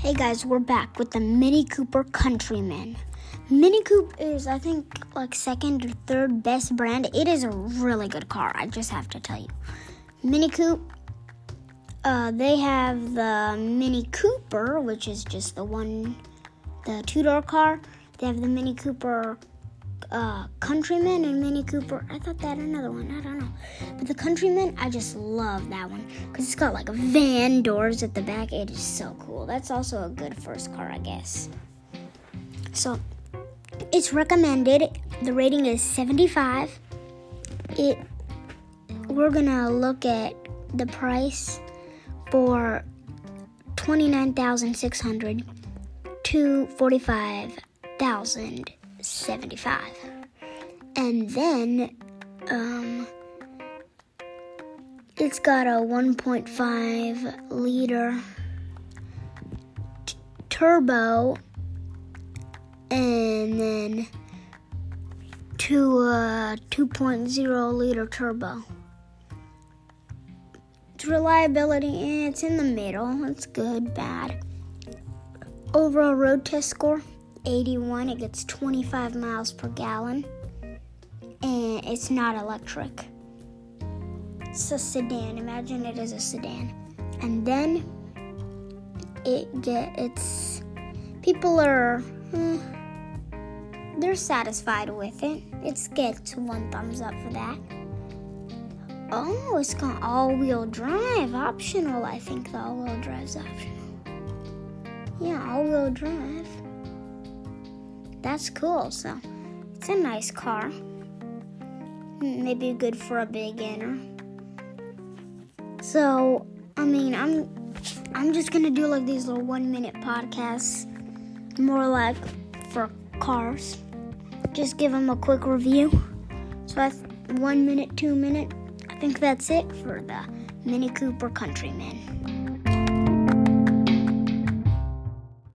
Hey guys, we're back with the Mini Cooper Countryman. Mini Coupe is, I think, like second or third best brand. It is a really good car. I just have to tell you. Mini Coupe. Uh, they have the Mini Cooper, which is just the one, the two door car. They have the Mini Cooper uh, Countryman and Mini Cooper. I thought that another one. I don't know. But the Countryman, I just love that one because it's got like a van doors at the back. It is so cool. That's also a good first car, I guess. So it's recommended. The rating is 75. It. We're gonna look at the price for 29,600 to 45,000 75. And then um, it's got a 1.5 liter t- turbo and then to a 2.0 liter turbo. Its reliability, it's in the middle. It's good, bad. Overall road test score 81. It gets 25 miles per gallon. And it's not electric. It's a sedan. Imagine it is a sedan. And then it get it's people are eh, they're satisfied with it. It gets one thumbs up for that. Oh, it's got all-wheel drive optional. I think the all-wheel drive's optional. Yeah, all-wheel drive that's cool. So it's a nice car. Maybe good for a beginner. So I mean, I'm I'm just gonna do like these little one minute podcasts, more like for cars. Just give them a quick review. So that's one minute, two minute. I think that's it for the Mini Cooper Countryman.